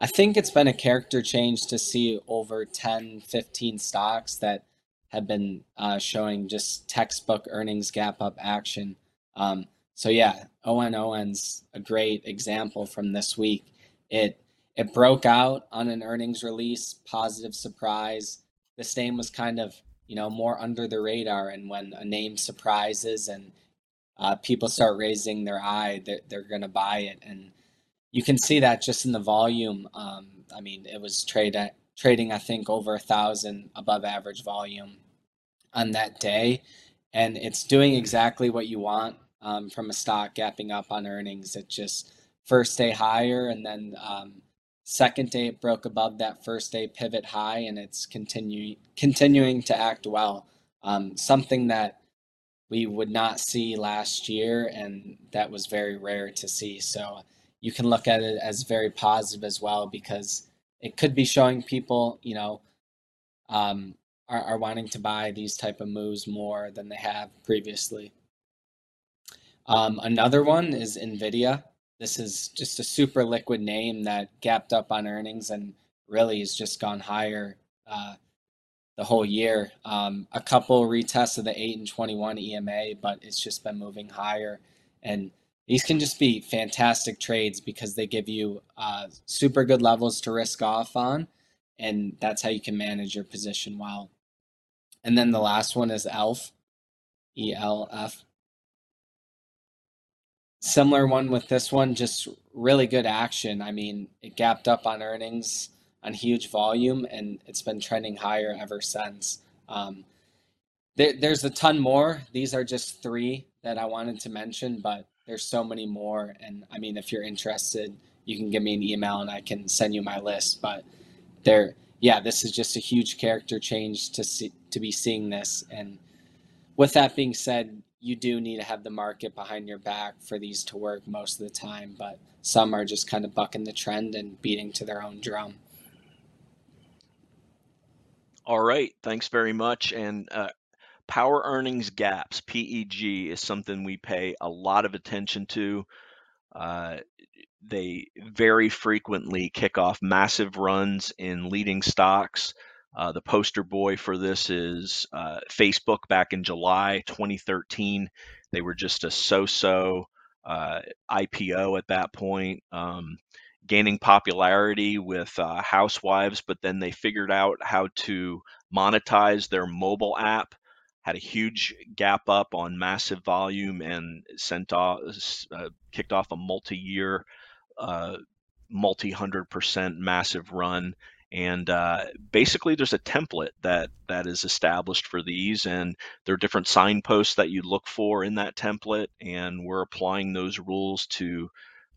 I think it's been a character change to see over 10, 15 stocks that have been uh, showing just textbook earnings gap up action. Um, so yeah, ONON's a great example from this week. It it broke out on an earnings release, positive surprise. This name was kind of you know more under the radar, and when a name surprises and uh, people start raising their eye, they're, they're going to buy it, and you can see that just in the volume. Um, I mean, it was trade at, trading, I think, over a thousand above average volume on that day, and it's doing exactly what you want um, from a stock gapping up on earnings. It just first day higher, and then um, second day it broke above that first day pivot high, and it's continuing continuing to act well. Um, something that we would not see last year, and that was very rare to see. So you can look at it as very positive as well because it could be showing people, you know, um, are, are wanting to buy these type of moves more than they have previously. Um, another one is Nvidia. This is just a super liquid name that gapped up on earnings and really has just gone higher uh, the whole year. Um, a couple retests of the 8 and 21 EMA, but it's just been moving higher. And these can just be fantastic trades because they give you uh, super good levels to risk off on, and that's how you can manage your position well. And then the last one is ELF, E L F. Similar one with this one, just really good action. I mean, it gapped up on earnings on huge volume, and it's been trending higher ever since. Um, there, there's a ton more. These are just three that I wanted to mention, but there's so many more. And I mean, if you're interested, you can give me an email and I can send you my list. But there, yeah, this is just a huge character change to see to be seeing this. And with that being said, you do need to have the market behind your back for these to work most of the time. But some are just kind of bucking the trend and beating to their own drum. All right, thanks very much. And uh, power earnings gaps, PEG, is something we pay a lot of attention to. Uh, they very frequently kick off massive runs in leading stocks. Uh, the poster boy for this is uh, Facebook back in July 2013. They were just a so so uh, IPO at that point, um, gaining popularity with uh, housewives, but then they figured out how to monetize their mobile app. Had a huge gap up on massive volume and sent off, uh, kicked off a multi-year, uh, multi-hundred percent massive run. And uh, basically there's a template that that is established for these and there are different signposts that you look for in that template and we're applying those rules to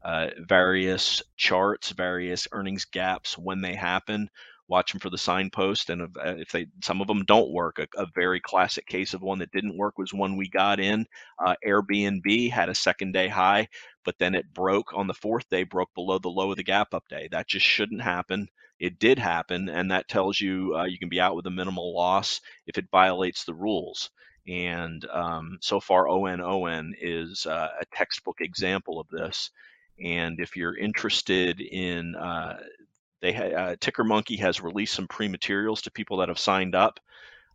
uh, various charts various earnings gaps when they happen watch them for the signpost and if, uh, they some of them don't work a, a very classic case of one that didn't work was one we got in uh, airbnb had a second day high but then it broke on the fourth day broke below the low of the gap up day that just shouldn't happen it did happen, and that tells you uh, you can be out with a minimal loss if it violates the rules. And um, so far, ONON is uh, a textbook example of this. And if you're interested in, uh, they ha- uh, Ticker Monkey has released some pre materials to people that have signed up.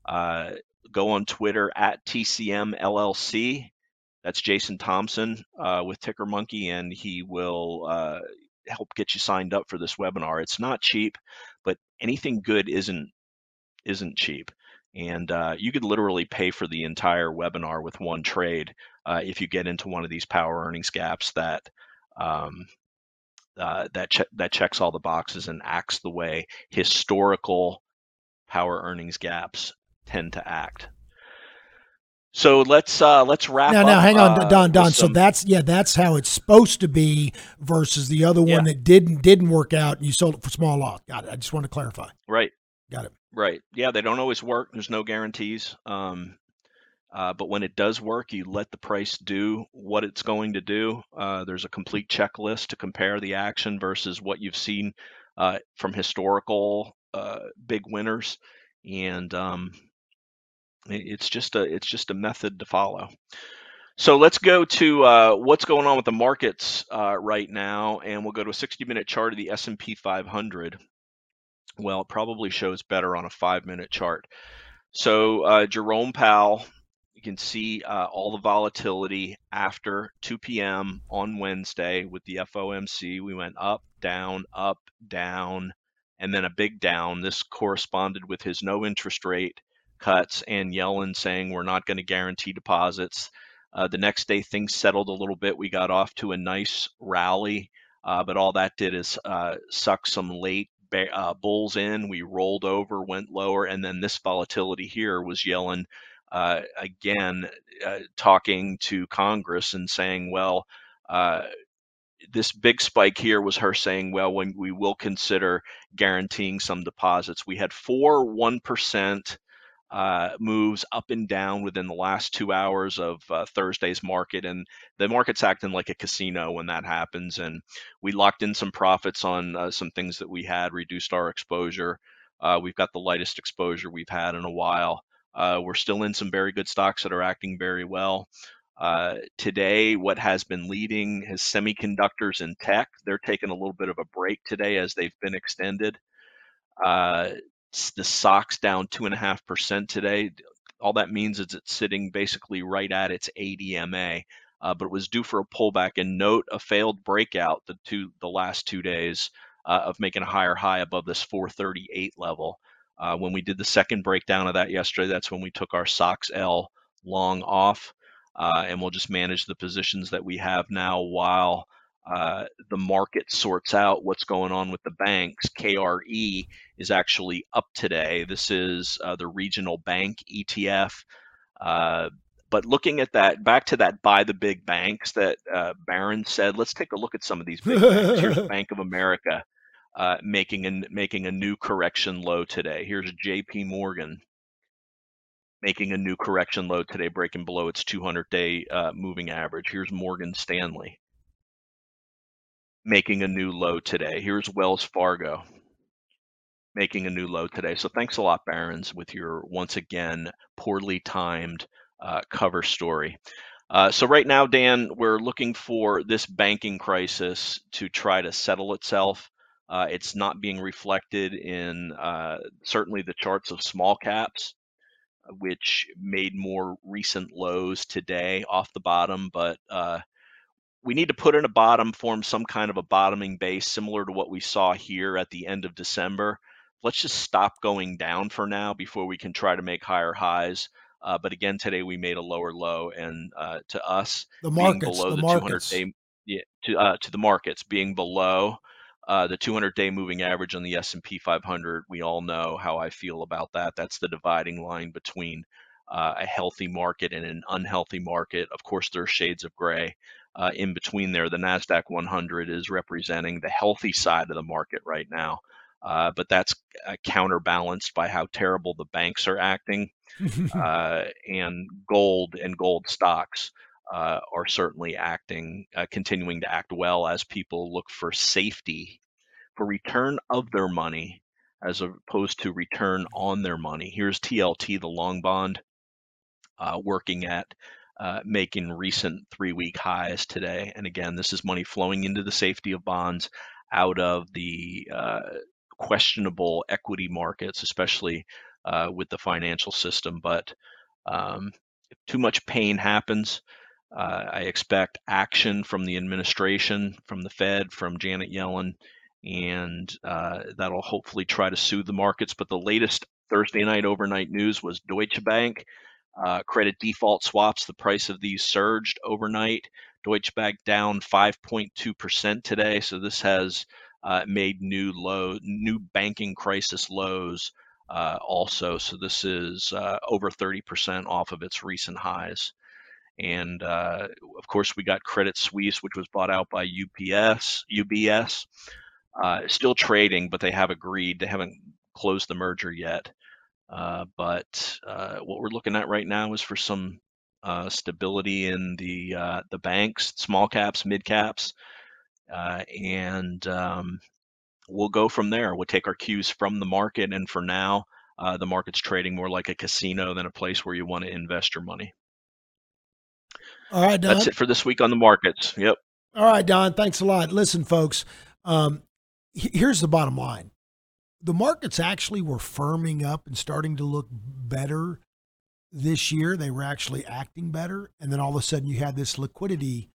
Uh, go on Twitter at TCM LLC. That's Jason Thompson uh, with Ticker Monkey, and he will help get you signed up for this webinar. It's not cheap, but anything good isn't isn't cheap. And uh, you could literally pay for the entire webinar with one trade uh, if you get into one of these power earnings gaps that um, uh, that che- that checks all the boxes and acts the way historical power earnings gaps tend to act. So let's uh, let's wrap now, up. now, hang on, uh, Don. Don. So some- that's yeah, that's how it's supposed to be versus the other one Yeah. that didn't didn't work out, and you sold it for small loss. Got it. I just want to clarify. right. Got it. Right. Yeah, they don't always work. There's no guarantees. Um, uh, but when it does work, you let the price do what it's going to do. Uh, there's a complete checklist to compare the action versus what you've seen uh, from historical uh, big winners, and um, it- it's just a it's just a method to follow. So let's go to uh, what's going on with the markets uh, right now, and we'll go to a 60-minute chart of the S&P 500. Well, it probably shows better on a five-minute chart. So Jerome Powell, you can see uh, all the volatility after 2 p.m. on Wednesday with the FOMC. We went up, down, up, down, and then a big down. This corresponded with his no interest rate cuts and Yellen saying we're not going to guarantee deposits. Uh, the next day, things settled a little bit. We got off to a nice rally, uh, but all that did is uh, suck some late uh, bulls in. We rolled over, went lower, and then this volatility here was Yellen uh, again uh, talking to Congress and saying, well, uh, this big spike here was her saying, well, when we will consider guaranteeing some deposits. We had four 1% uh, moves up and down within the last two hours of uh, Thursday's market. And the market's acting like a casino when that happens. And we locked in some profits on uh, some things that we had, reduced our exposure. We've got the lightest exposure we've had in a while. Uh, we're still in some very good stocks that are acting very well. Uh, today, what has been leading is semiconductors and tech. They're taking a little bit of a break today as they've been extended. Uh, the SOX down two and a half percent today. All that means is it's sitting basically right at its ADMA, uh, but it was due for a pullback. And note a failed breakout the two the last two days uh, of making a higher high above this 438 level. Uh, when we did the second breakdown of that yesterday, that's when we took our SOXL long off, uh, and we'll just manage the positions that we have now while uh, the market sorts out what's going on with the banks. KRE is actually up today. This is uh, the regional bank ETF. Uh, but looking at that, back to that buy the big banks that uh, Barron said, let's take a look at some of these big banks. Here's <laughs> Bank of America uh, making a, making a new correction low today. Here's JP Morgan making a new correction low today, breaking below its 200 day uh, moving average. Here's Morgan Stanley making a new low today. Here's Wells Fargo making a new low today. So thanks a lot, Barron's, with your once again poorly timed uh, cover story. Uh, so right now, Dan, we're looking for this banking crisis to try to settle itself. Uh, it's not being reflected in uh, certainly the charts of small caps, which made more recent lows today off the bottom, but uh, we need to put in a bottom, form some kind of a bottoming base similar to what we saw here at the end of December. Let's just stop going down for now before we can try to make higher highs. Uh, but again, today we made a lower low, and uh, to us, The being markets, below the the, markets. 200 day, yeah, to uh, to the markets being below uh, the 200 day moving average on the S&P 500. We all know how I feel about that. That's the dividing line between uh, a healthy market and an unhealthy market. Of course, there are shades of gray uh, in between there. The Nasdaq 100 is representing the healthy side of the market right now, uh, but that's uh, counterbalanced by how terrible the banks are acting, <laughs> uh, and gold and gold stocks. Uh, are certainly acting, uh, continuing to act well as people look for safety, for return of their money, as opposed to return on their money. Here's TLT, the long bond, uh, working at uh, making recent three week highs today. And again, this is money flowing into the safety of bonds out of the uh, questionable equity markets, especially uh, with the financial system. But um, if too much pain happens, uh, I expect action from the administration, from the Fed, from Janet Yellen, and uh, that'll hopefully try to soothe the markets. But the latest Thursday night overnight news was Deutsche Bank Uh, credit default swaps, the price of these surged overnight. Deutsche Bank down 5.2% today. So this has uh, made new low, new banking crisis lows uh, also. So this is uh, over 30% off of its recent highs. And uh, of course, we got Credit Suisse, which was bought out by UPS, UBS. Uh, still trading, but they have agreed. They haven't closed the merger yet. Uh, but uh, what we're looking at right now is for some uh, stability in the uh, the banks, small caps, mid caps, and um, we'll go from there. We'll take our cues from the market, and for now, the market's trading more like a casino than a place where you want to invest your money. All right, Don. That's it for this week on the markets. Yep. All right, Don. Thanks a lot. Listen, folks. Um, here's the bottom line: the markets actually were firming up and starting to look better this year. They were actually acting better, and then all of a sudden, you had this liquidity,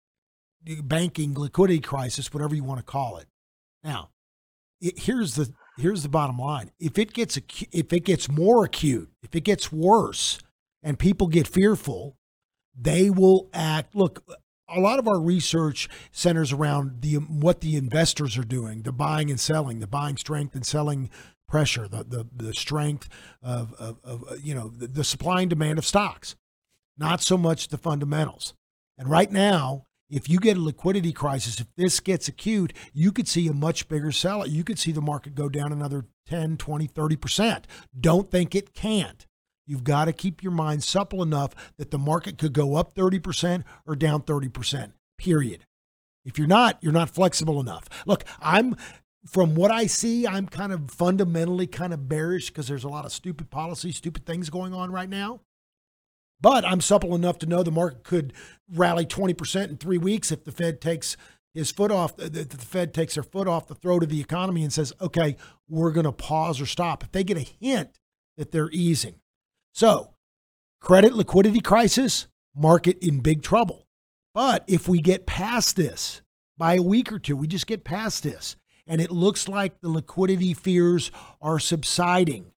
banking liquidity crisis, whatever you want to call it. Now, it, here's the here's the bottom line: if it gets if it gets more acute, if it gets worse, and people get fearful, they will act. Look, a lot of our research centers around the what the investors are doing, the buying and selling, the buying strength and selling pressure, the the, the strength of, of, of uh, you know the, the supply and demand of stocks, not so much the fundamentals. And right now, if you get a liquidity crisis, if this gets acute, you could see a much bigger sell. You could see the market go down another 10, 20, 30%. Don't think it can't. You've got to keep your mind supple enough that the market could go up 30% or down 30%, period. If you're not, you're not flexible enough. Look, I'm from what I see, I'm kind of fundamentally kind of bearish because there's a lot of stupid policy, stupid things going on right now. But I'm supple enough to know the market could rally 20% in three weeks if the Fed takes his foot off, uh, the, the Fed takes their foot off the throat of the economy and says, okay, we're going to pause or stop. If they get a hint that they're easing. So, credit liquidity crisis, market in big trouble. But if we get past this by a week or two, we just get past this, and it looks like the liquidity fears are subsiding,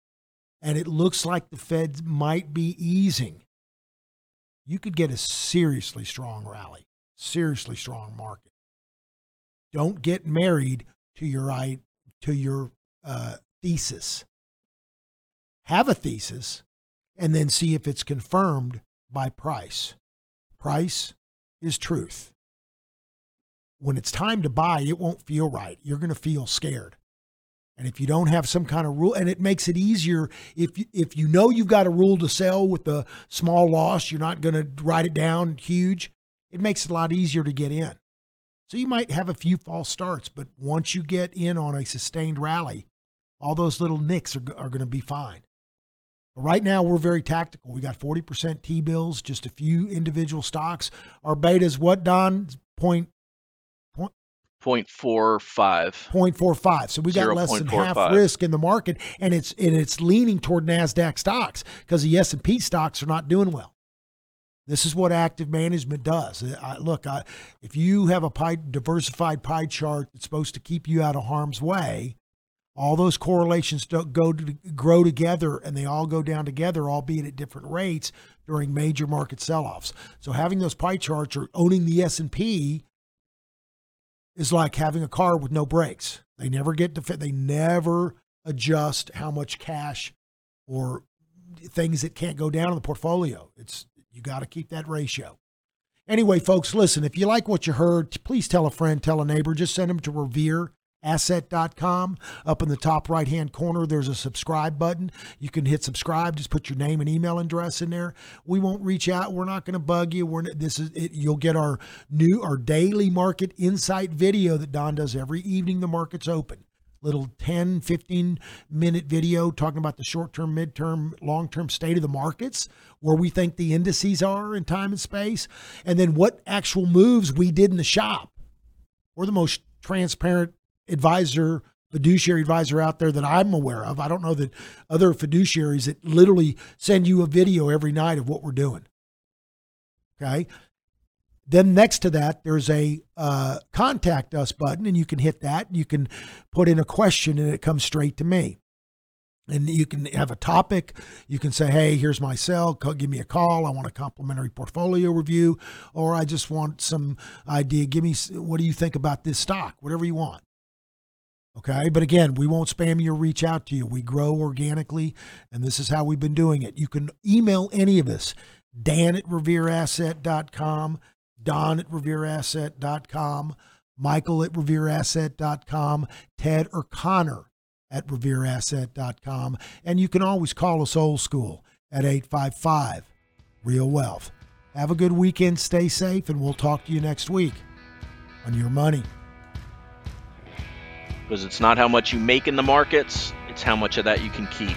and it looks like the Fed might be easing, you could get a seriously strong rally, seriously strong market. Don't get married to your to your uh, thesis. Have a thesis, and then see if it's confirmed by price. Price is truth. When it's time to buy, it won't feel right. You're going to feel scared. And if you don't have some kind of rule, and it makes it easier if you, if you know you've got a rule to sell with a small loss, you're not going to write it down huge. It makes it a lot easier to get in. So you might have a few false starts, but once you get in on a sustained rally, all those little nicks are, are going to be fine. But right now, we're very tactical. We got 40% T bills, just a few individual stocks. Our beta is what, Don? Point 0.45. 0.45. So we got less than half 0.45. risk in the market, and it's and it's leaning toward Nasdaq stocks because the S and P stocks are not doing well. This is what active management does. I, look, I, if you have a pie, diversified pie chart that's supposed to keep you out of harm's way, all those correlations don't go to grow together, and they all go down together, albeit at different rates during major market sell-offs. So having those pie charts or owning the S and P is like having a car with no brakes. They never get to fit. They never adjust how much cash or things that can't go down in the portfolio. It's you got to keep that ratio. Anyway, folks, listen, if you like what you heard, please tell a friend, tell a neighbor, just send them to revereasset.com. Up in the top right hand corner, there's a subscribe button. You can hit subscribe, just put your name and email address in there. We won't reach out. We're not going to bug you. We're this is it, you'll get our new our daily market insight video that Don does every evening the market's open little 10 15 minute video talking about the short term midterm long term state of the markets where we think the indices are in time and space and then what actual moves we did in the shop we're the most transparent advisor fiduciary advisor out there that i'm aware of i don't know that other fiduciaries that literally send you a video every night of what we're doing okay then next to that, there's a uh, contact us button, and you can hit that. You can put in a question, and it comes straight to me. and you can have a topic. You can say, "Hey, here's my cell. Give me a call. I want a complimentary portfolio review, or I just want some idea. Give me what do you think about this stock? Whatever you want." Okay, but again, we won't spam you or reach out to you. We grow organically, and this is how we've been doing it. You can email any of us, Dan at revereasset.com, Don at revereasset.com, Michael at revereasset.com, Ted or Connor at revereasset.com. And you can always call us old school at 855 Real Wealth. Have a good weekend, stay safe, and we'll talk to you next week on your money. Because it's not how much you make in the markets, it's how much of that you can keep.